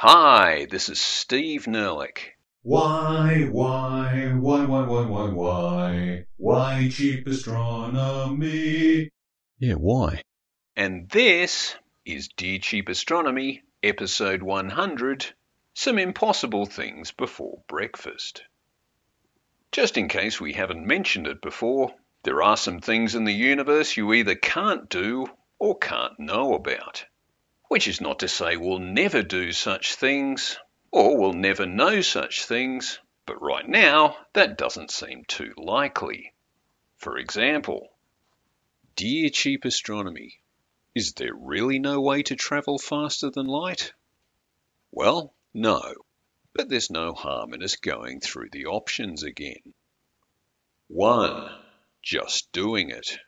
Hi, this is Steve Nerlich. Why, why, why, why, why, why, why, why cheap astronomy? Yeah, why? And this is Dear Cheap Astronomy, episode 100 Some Impossible Things Before Breakfast. Just in case we haven't mentioned it before, there are some things in the universe you either can't do or can't know about. Which is not to say we'll never do such things or we'll never know such things, but right now that doesn't seem too likely. For example, Dear cheap astronomy, is there really no way to travel faster than light? Well, no, but there's no harm in us going through the options again. 1. Just doing it.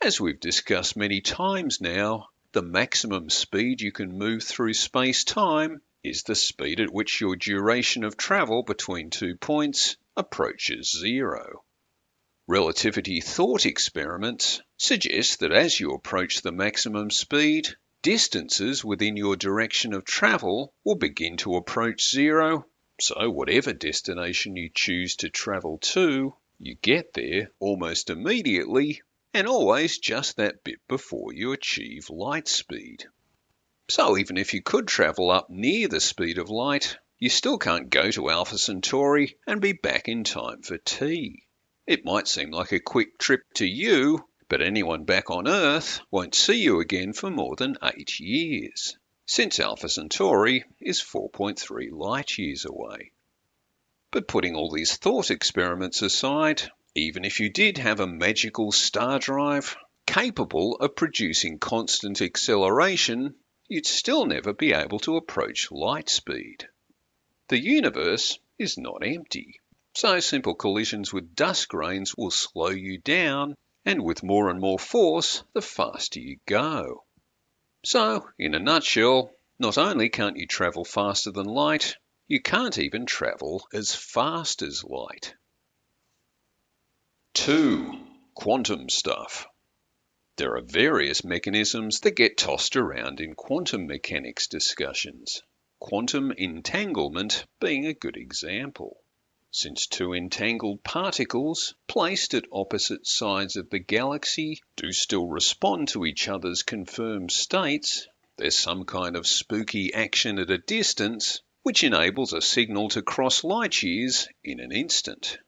As we've discussed many times now, the maximum speed you can move through space-time is the speed at which your duration of travel between two points approaches zero. Relativity thought experiments suggest that as you approach the maximum speed, distances within your direction of travel will begin to approach zero, so whatever destination you choose to travel to, you get there almost immediately and always just that bit before you achieve light speed. So even if you could travel up near the speed of light, you still can't go to Alpha Centauri and be back in time for tea. It might seem like a quick trip to you, but anyone back on Earth won't see you again for more than eight years, since Alpha Centauri is 4.3 light years away. But putting all these thought experiments aside, even if you did have a magical star drive capable of producing constant acceleration, you'd still never be able to approach light speed. The universe is not empty, so simple collisions with dust grains will slow you down, and with more and more force, the faster you go. So, in a nutshell, not only can't you travel faster than light, you can't even travel as fast as light. 2. Quantum stuff. There are various mechanisms that get tossed around in quantum mechanics discussions, quantum entanglement being a good example. Since two entangled particles placed at opposite sides of the galaxy do still respond to each other's confirmed states, there's some kind of spooky action at a distance which enables a signal to cross light years in an instant.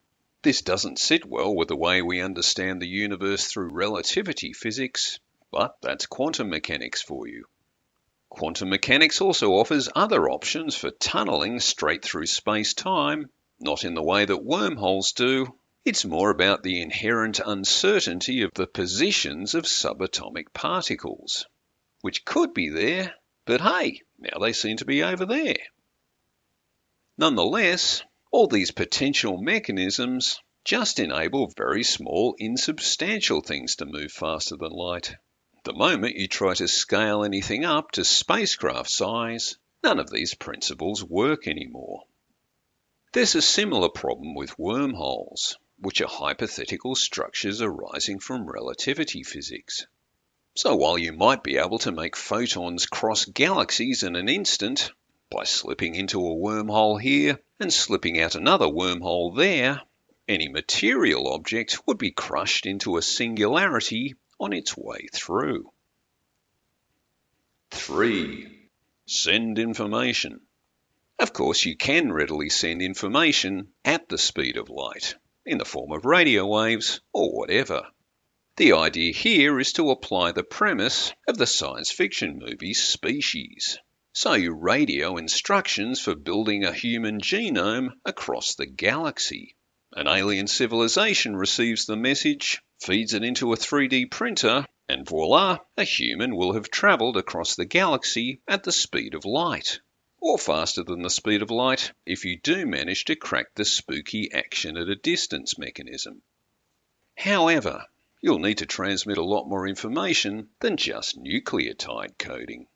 This doesn't sit well with the way we understand the universe through relativity physics, but that's quantum mechanics for you. Quantum mechanics also offers other options for tunneling straight through space-time, not in the way that wormholes do. It's more about the inherent uncertainty of the positions of subatomic particles, which could be there, but hey, now they seem to be over there. Nonetheless, all these potential mechanisms just enable very small, insubstantial things to move faster than light. The moment you try to scale anything up to spacecraft size, none of these principles work anymore. There's a similar problem with wormholes, which are hypothetical structures arising from relativity physics. So while you might be able to make photons cross galaxies in an instant, by slipping into a wormhole here and slipping out another wormhole there, any material object would be crushed into a singularity on its way through. 3. Send information. Of course, you can readily send information at the speed of light, in the form of radio waves or whatever. The idea here is to apply the premise of the science fiction movie Species. So radio instructions for building a human genome across the galaxy. An alien civilization receives the message, feeds it into a 3D printer, and voila, a human will have travelled across the galaxy at the speed of light. Or faster than the speed of light if you do manage to crack the spooky action at a distance mechanism. However, you'll need to transmit a lot more information than just nucleotide coding.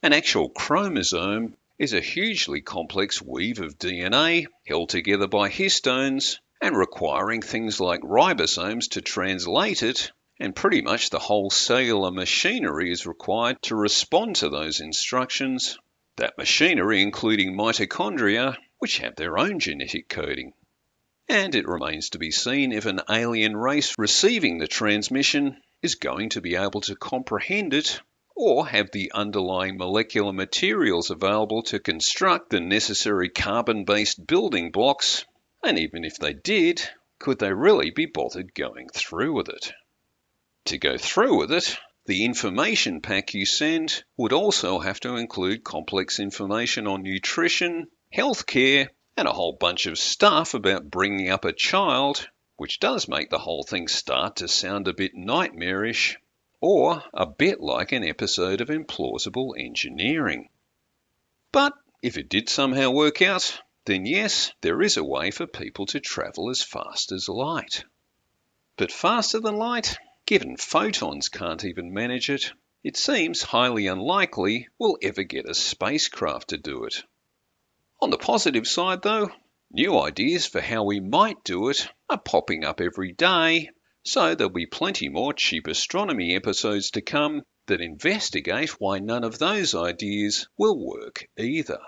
An actual chromosome is a hugely complex weave of DNA held together by histones and requiring things like ribosomes to translate it, and pretty much the whole cellular machinery is required to respond to those instructions, That machinery including mitochondria, which have their own genetic coding. And it remains to be seen if an alien race receiving the transmission is going to be able to comprehend it or have the underlying molecular materials available to construct the necessary carbon based building blocks. And even if they did, could they really be bothered going through with it? To go through with it, the information pack you send would also have to include complex information on nutrition, healthcare, and a whole bunch of stuff about bringing up a child, which does make the whole thing start to sound a bit nightmarish, or a bit like an episode of implausible engineering. But if it did somehow work out, then yes, there is a way for people to travel as fast as light. But faster than light? Given photons can't even manage it, it seems highly unlikely we'll ever get a spacecraft to do it. On the positive side, though, new ideas for how we might do it are popping up every day, so there'll be plenty more cheap astronomy episodes to come that investigate why none of those ideas will work either.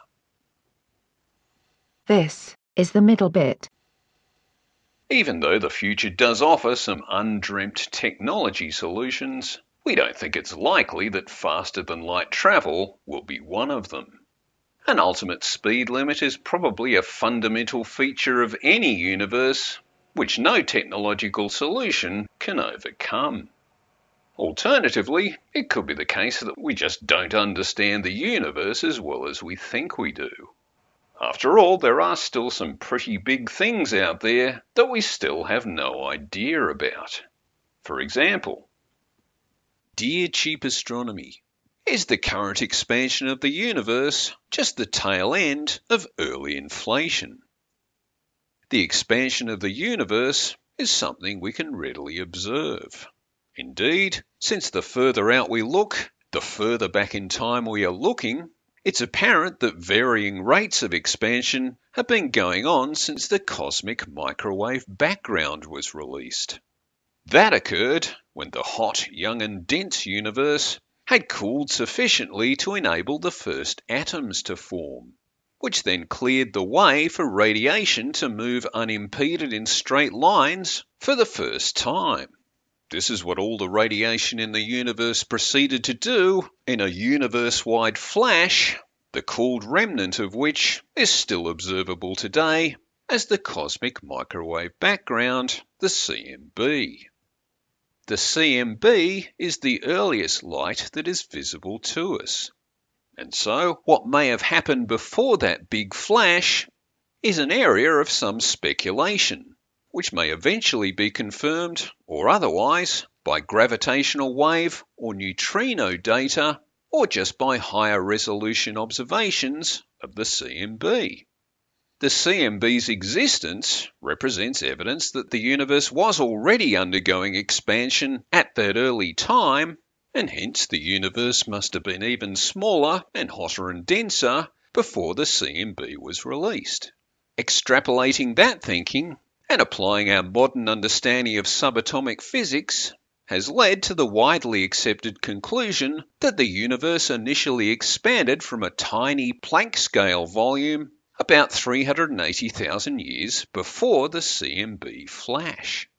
This is the middle bit. Even though the future does offer some undreamt technology solutions, we don't think it's likely that faster than light travel will be one of them. An ultimate speed limit is probably a fundamental feature of any universe which no technological solution can overcome. Alternatively, it could be the case that we just don't understand the universe as well as we think we do. After all, there are still some pretty big things out there that we still have no idea about. For example, Dear Cheap Astronomy, is the current expansion of the universe just the tail end of early inflation? The expansion of the universe is something we can readily observe. Indeed, since the further out we look, the further back in time we are looking, it's apparent that varying rates of expansion have been going on since the cosmic microwave background was released. That occurred when the hot, young, and dense universe had cooled sufficiently to enable the first atoms to form, which then cleared the way for radiation to move unimpeded in straight lines for the first time. This is what all the radiation in the universe proceeded to do in a universe wide flash, the cooled remnant of which is still observable today as the cosmic microwave background, the CMB. The CMB is the earliest light that is visible to us. And so, what may have happened before that big flash is an area of some speculation which may eventually be confirmed or otherwise by gravitational wave or neutrino data or just by higher resolution observations of the CMB. The CMB's existence represents evidence that the universe was already undergoing expansion at that early time, and hence the universe must have been even smaller and hotter and denser before the CMB was released. Extrapolating that thinking and applying our modern understanding of subatomic physics has led to the widely accepted conclusion that the universe initially expanded from a tiny Planck scale volume about 380,000 years before the CMB flash.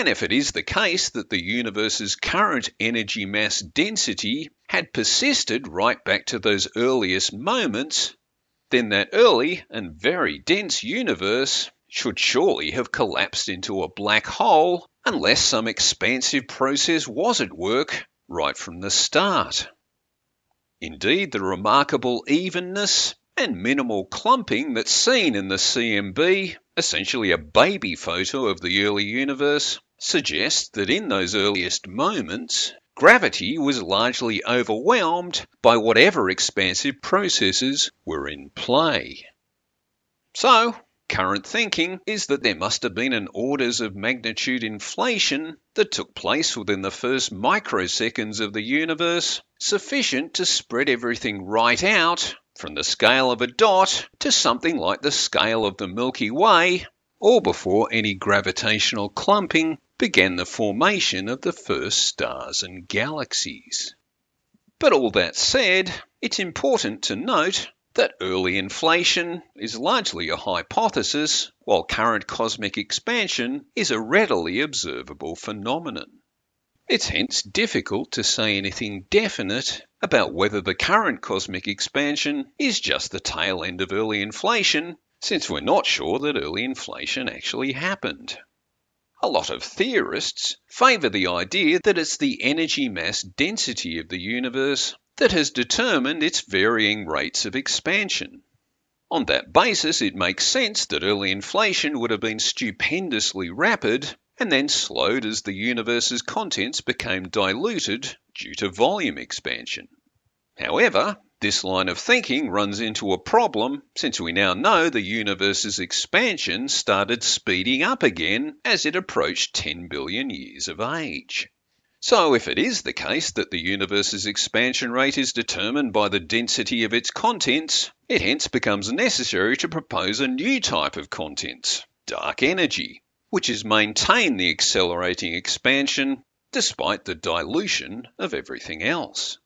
And if it is the case that the universe's current energy mass density had persisted right back to those earliest moments, then that early and very dense universe should surely have collapsed into a black hole unless some expansive process was at work right from the start. Indeed, the remarkable evenness and minimal clumping that's seen in the CMB, essentially a baby photo of the early universe, suggests that in those earliest moments, gravity was largely overwhelmed by whatever expansive processes were in play. So, Current thinking is that there must have been an orders of magnitude inflation that took place within the first microseconds of the universe, sufficient to spread everything right out from the scale of a dot to something like the scale of the Milky Way, or before any gravitational clumping began the formation of the first stars and galaxies. But all that said, it's important to note that early inflation is largely a hypothesis, while current cosmic expansion is a readily observable phenomenon. It's hence difficult to say anything definite about whether the current cosmic expansion is just the tail end of early inflation, since we're not sure that early inflation actually happened. A lot of theorists favour the idea that it's the energy mass density of the universe that has determined its varying rates of expansion. On that basis, it makes sense that early inflation would have been stupendously rapid and then slowed as the universe's contents became diluted due to volume expansion. However, this line of thinking runs into a problem since we now know the universe's expansion started speeding up again as it approached 10 billion years of age. So, if it is the case that the universe's expansion rate is determined by the density of its contents, it hence becomes necessary to propose a new type of contents, dark energy, which has maintained the accelerating expansion despite the dilution of everything else.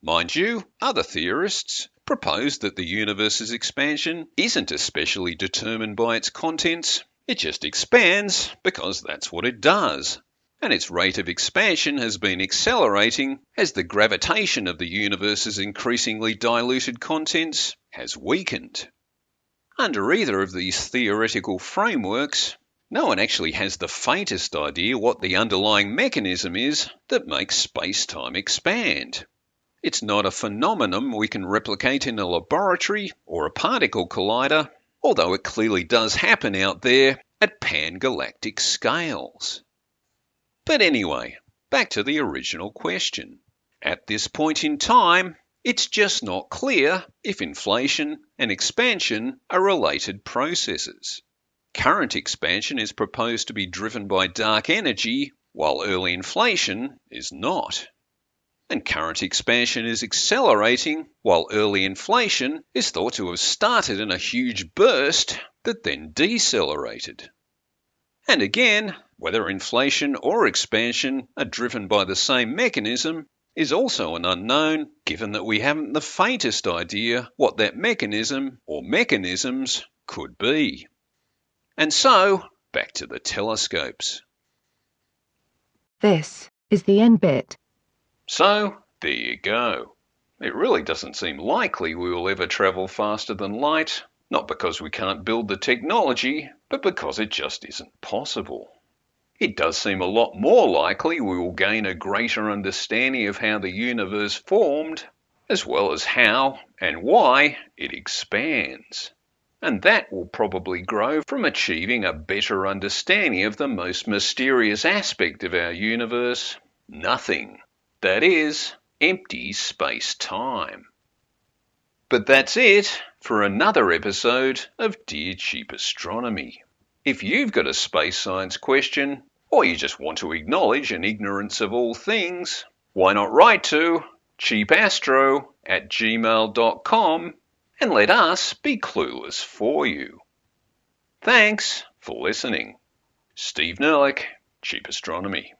Mind you, other theorists propose that the universe's expansion isn't especially determined by its contents, it just expands because that's what it does. And its rate of expansion has been accelerating as the gravitation of the universe's increasingly diluted contents has weakened. Under either of these theoretical frameworks, no one actually has the faintest idea what the underlying mechanism is that makes space time expand. It's not a phenomenon we can replicate in a laboratory or a particle collider, although it clearly does happen out there at pan-galactic scales. But anyway, back to the original question. At this point in time, it's just not clear if inflation and expansion are related processes. Current expansion is proposed to be driven by dark energy, while early inflation is not. And current expansion is accelerating, while early inflation is thought to have started in a huge burst that then decelerated. And again, whether inflation or expansion are driven by the same mechanism is also an unknown, given that we haven't the faintest idea what that mechanism or mechanisms could be. And so, back to the telescopes. This is the end bit. So, there you go. It really doesn't seem likely we will ever travel faster than light, not because we can't build the technology, but because it just isn't possible. It does seem a lot more likely we will gain a greater understanding of how the universe formed, as well as how and why it expands and that will probably grow from achieving a better understanding of the most mysterious aspect of our universe nothing. That is, empty space time. But that's it for another episode of Dear Cheap Astronomy. If you've got a space science question, or you just want to acknowledge an ignorance of all things, why not write to cheapastro at gmail.com and let us be clueless for you. Thanks for listening. Steve Nerlich, Cheap Astronomy.